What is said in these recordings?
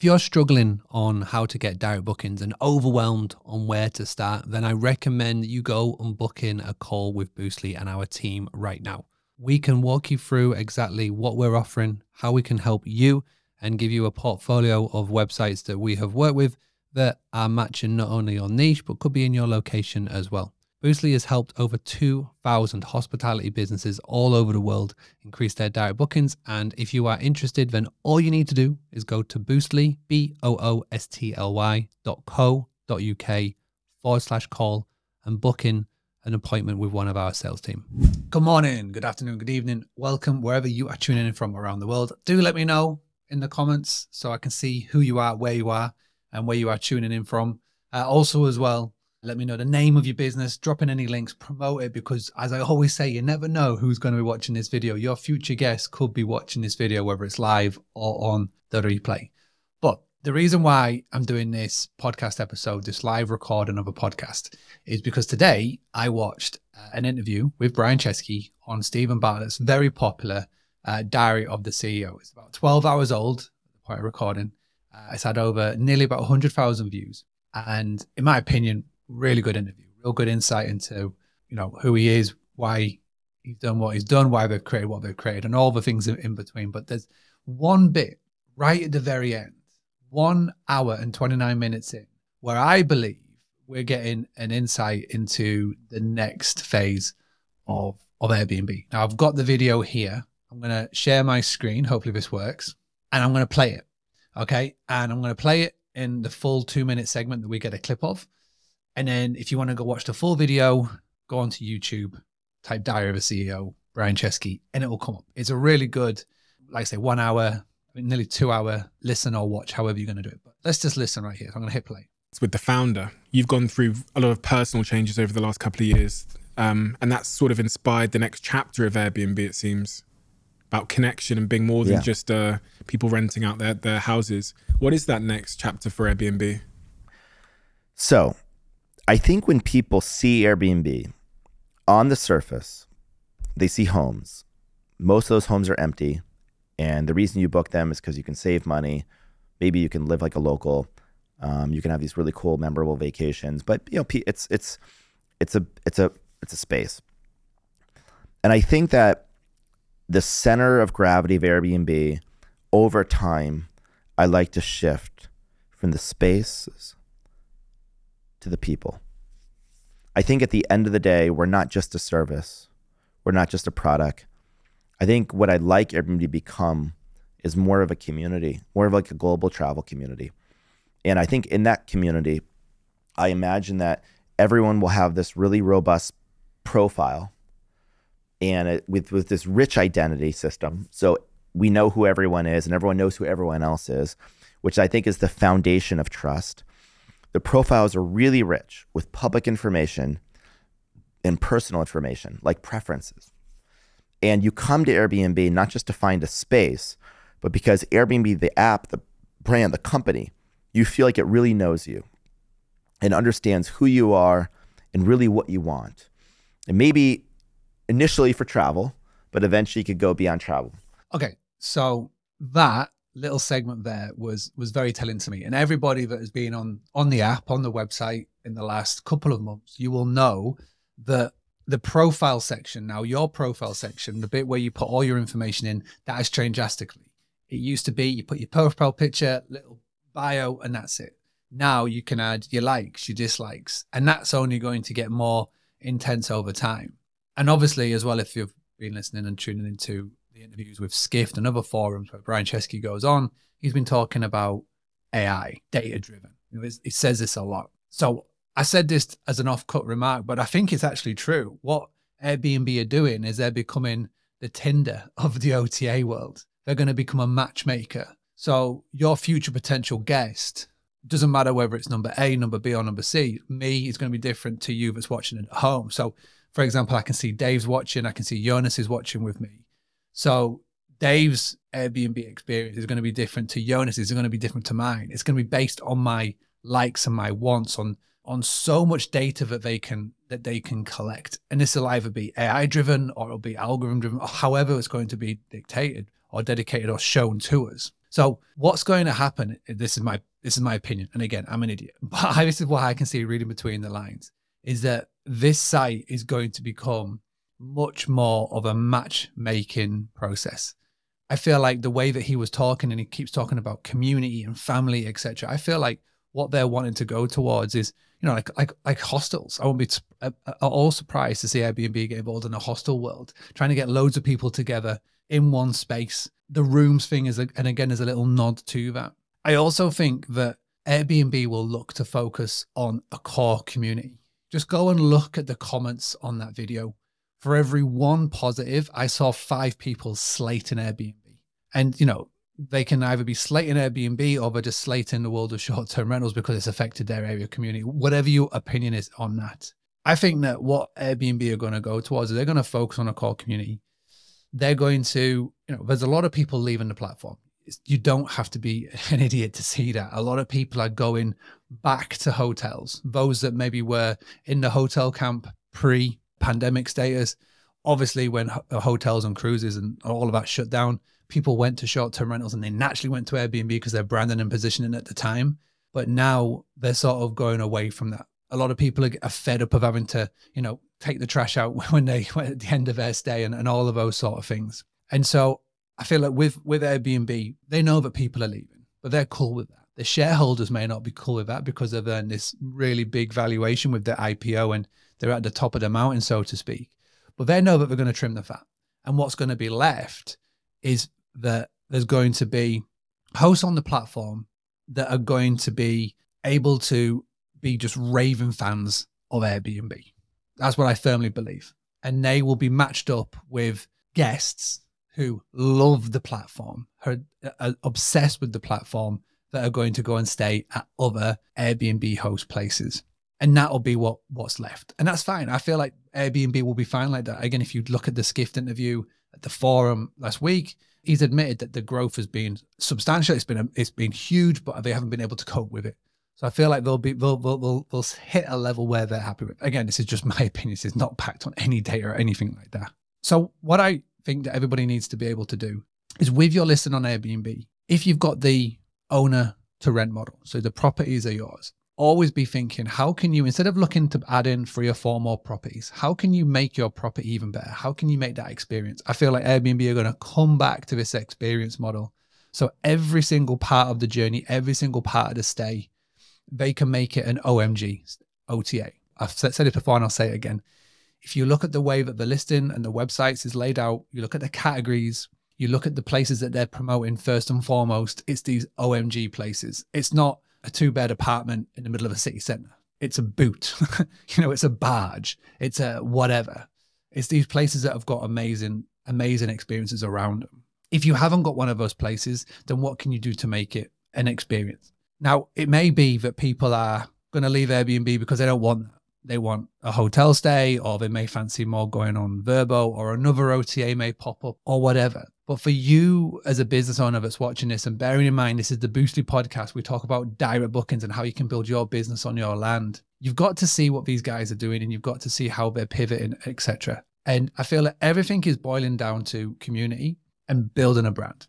If you're struggling on how to get direct bookings and overwhelmed on where to start, then I recommend you go and book in a call with Boostly and our team right now. We can walk you through exactly what we're offering, how we can help you, and give you a portfolio of websites that we have worked with that are matching not only your niche, but could be in your location as well. Boostly has helped over 2,000 hospitality businesses all over the world increase their direct bookings. And if you are interested, then all you need to do is go to Boostly, B O O S T L Y dot co dot UK forward slash call and book in an appointment with one of our sales team. Good morning, good afternoon, good evening. Welcome wherever you are tuning in from around the world. Do let me know in the comments so I can see who you are, where you are, and where you are tuning in from. Uh, also, as well, let me know the name of your business, drop in any links, promote it because, as I always say, you never know who's going to be watching this video. Your future guests could be watching this video, whether it's live or on the replay. But the reason why I'm doing this podcast episode, this live recording of a podcast, is because today I watched uh, an interview with Brian Chesky on Steven Bartlett's very popular uh, Diary of the CEO. It's about 12 hours old, quite a recording. Uh, it's had over nearly about 100,000 views. And in my opinion, really good interview, real good insight into you know who he is, why he's done what he's done, why they've created what they've created, and all the things in, between. But there's one bit right at the very end, one hour and 29 minutes in, where I believe we're getting an insight into the next phase of of Airbnb. Now I've got the video here. I'm going to share my screen. Hopefully this works, and I'm going to play it. Okay, and I'm going to play it in the full two minute segment that we get a clip of. And then if you want to go watch the full video, go onto YouTube, type Diary of a CEO, Brian Chesky, and it will come up. It's a really good, like I say, one hour, nearly two hour listen or watch, however you're going to do it. But let's just listen right here. So I'm going to hit play. It's with the founder. You've gone through a lot of personal changes over the last couple of years. Um, and that's sort of inspired the next chapter of Airbnb, it seems, about connection and being more than yeah. just uh, people renting out their, their houses. What is that next chapter for Airbnb? So, I think when people see Airbnb on the surface, they see homes. Most of those homes are empty. And the reason you book them is because you can save money. Maybe you can live like a local. Um, you can have these really cool, memorable vacations. But you know, it's it's it's a it's a it's a space. And I think that the center of gravity of Airbnb over time, I like to shift from the spaces to the people. I think at the end of the day, we're not just a service, we're not just a product. I think what I'd like Airbnb to become is more of a community, more of like a global travel community. And I think in that community, I imagine that everyone will have this really robust profile and it, with with this rich identity system. So we know who everyone is and everyone knows who everyone else is, which I think is the foundation of trust. The profiles are really rich with public information and personal information like preferences. And you come to Airbnb not just to find a space, but because Airbnb, the app, the brand, the company, you feel like it really knows you and understands who you are and really what you want. And maybe initially for travel, but eventually could go beyond travel. Okay. So that little segment there was was very telling to me. And everybody that has been on on the app, on the website in the last couple of months, you will know that the profile section, now your profile section, the bit where you put all your information in, that has changed drastically. It used to be you put your profile picture, little bio, and that's it. Now you can add your likes, your dislikes, and that's only going to get more intense over time. And obviously, as well, if you've been listening and tuning into the interviews with Skift and other forums where Brian Chesky goes on, he's been talking about AI, data driven. He says this a lot. So I said this as an off cut remark, but I think it's actually true. What Airbnb are doing is they're becoming the Tinder of the OTA world. They're going to become a matchmaker. So your future potential guest doesn't matter whether it's number A, number B, or number C. Me is going to be different to you that's watching at home. So, for example, I can see Dave's watching, I can see Jonas is watching with me. So Dave's Airbnb experience is going to be different to Jonas. It's going to be different to mine. It's going to be based on my likes and my wants on on so much data that they can that they can collect. And this will either be AI driven or it'll be algorithm driven, or however it's going to be dictated or dedicated or shown to us. So what's going to happen? This is my this is my opinion, and again, I'm an idiot, but this is what I can see reading between the lines is that this site is going to become much more of a matchmaking process. I feel like the way that he was talking and he keeps talking about community and family, etc. I feel like what they're wanting to go towards is, you know, like like like hostels. I won't be uh, uh, at all surprised to see Airbnb get involved in a hostel world, trying to get loads of people together in one space. The rooms thing is, a, and again, is a little nod to that. I also think that Airbnb will look to focus on a core community. Just go and look at the comments on that video. For every one positive, I saw five people slating Airbnb. And, you know, they can either be slating Airbnb or they're just slating the world of short term rentals because it's affected their area community, whatever your opinion is on that. I think that what Airbnb are going to go towards is they're going to focus on a core community. They're going to, you know, there's a lot of people leaving the platform. You don't have to be an idiot to see that. A lot of people are going back to hotels, those that maybe were in the hotel camp pre pandemic status. Obviously, when uh, hotels and cruises and all of that shut down, people went to short term rentals and they naturally went to Airbnb because they're branding and positioning at the time. But now they're sort of going away from that. A lot of people are, fed up of having to, you know, take the trash out when they at the end of their stay and, and all of those sort of things. And so I feel like with with Airbnb, they know that people are leaving, but they're cool with that. The shareholders may not be cool with that because they've uh, earned this really big valuation with their IPO and they're at the top of the mountain, so to speak. But they know that they're going to trim the fat. And what's going to be left is that there's going to be hosts on the platform that are going to be able to be just raving fans of Airbnb. That's what I firmly believe. And they will be matched up with guests who love the platform, are, uh, are obsessed with the platform, that are going to go and stay at other Airbnb host places. And that'll be what what's left. And that's fine. I feel like Airbnb will be fine like that. Again, if you look at the Skift interview at the forum last week, he's admitted that the growth has been substantial. It's been it's been huge, but they haven't been able to cope with it. So I feel like they'll be they'll, they'll, they'll, they'll hit a level where they're happy with. Again, this is just my opinion. This is not packed on any data or anything like that. So what I think that everybody needs to be able to do is with your listing on Airbnb, if you've got the owner to rent model, so the properties are yours, always be thinking how can you instead of looking to add in three or four more properties how can you make your property even better? How can you make that experience? I feel like airbnb are going to come back to this experience model. So every single part of the journey every single part of the stay they can make it an omg ota i've said it before and i'll say it again. If you look at the way that the listing and the websites is laid out you look at the categories you look at the places that they're promoting first and foremost it's these omg places. It's not a two bed apartment in the middle of a city center. It's a boot, you know, it's a barge, it's a whatever. It's these places that have got amazing, amazing experiences around them. If you haven't got one of those places, then what can you do to make it an experience? Now, it may be that people are going to leave Airbnb because they don't want. They want a hotel stay, or they may fancy more going on Vrbo or another OTA may pop up, or whatever. But for you as a business owner that's watching this and bearing in mind this is the Boostly podcast, we talk about direct bookings and how you can build your business on your land. You've got to see what these guys are doing and you've got to see how they're pivoting, etc. And I feel that everything is boiling down to community and building a brand.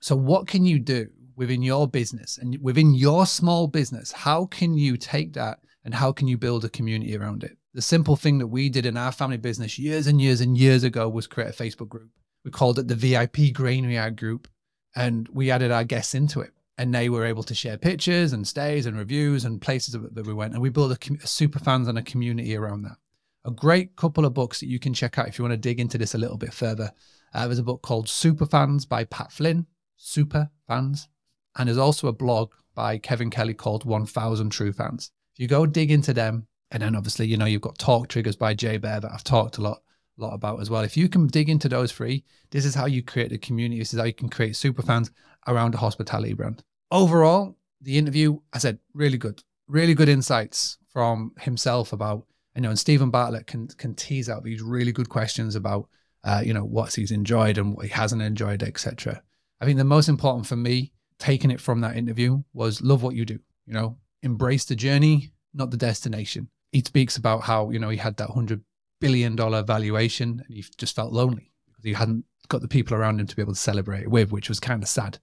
So what can you do within your business and within your small business? How can you take that and how can you build a community around it? The simple thing that we did in our family business years and years and years ago was create a Facebook group we called it the VIP Granary Group, and we added our guests into it. And they were able to share pictures and stays and reviews and places that we went. And we built a, a super fans and a community around that. A great couple of books that you can check out if you want to dig into this a little bit further. Uh, there's a book called Super Fans by Pat Flynn, Super Fans. And there's also a blog by Kevin Kelly called 1000 True Fans. If you go dig into them, and then obviously, you know, you've got Talk Triggers by Jay Baer that I've talked a lot lot about as well. If you can dig into those three, this is how you create a community. This is how you can create super fans around a hospitality brand. Overall, the interview, I said, really good, really good insights from himself about, you know, and Steven Bartlett can can tease out these really good questions about, uh, you know, what he's enjoyed and what he hasn't enjoyed, etc. I think the most important for me, taking it from that interview, was love what you do. You know, embrace the journey, not the destination. He speaks about how you know he had that hundred billion dollar valuation and he just felt lonely because he hadn't got the people around him to be able to celebrate it with, which was kind of sad.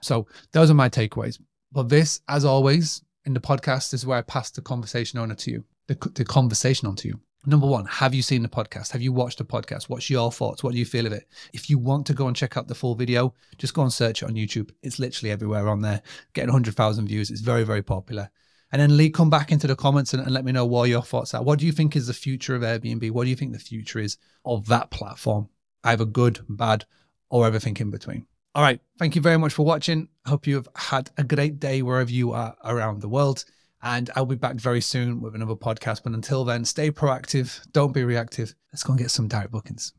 So those are my takeaways. But this, as always, in the podcast is where I pass the conversation on to you, the, the conversation on to you. Number one, have you seen the podcast? Have you watched the podcast? What's your thoughts? What do you feel of it? If you want to go and check out the full video, just go and search it on YouTube. It's literally everywhere on there. Getting 100,000 views. It's very, very popular. And then Lee, come back into the comments and, and, let me know what your thoughts are. What do you think is the future of Airbnb? What do you think the future is of that platform? Either good, bad, or everything in between. All right. Thank you very much for watching. Hope you have had a great day wherever you are around the world. And I'll be back very soon with another podcast. But until then, stay proactive. Don't be reactive. Let's go and get some direct bookings.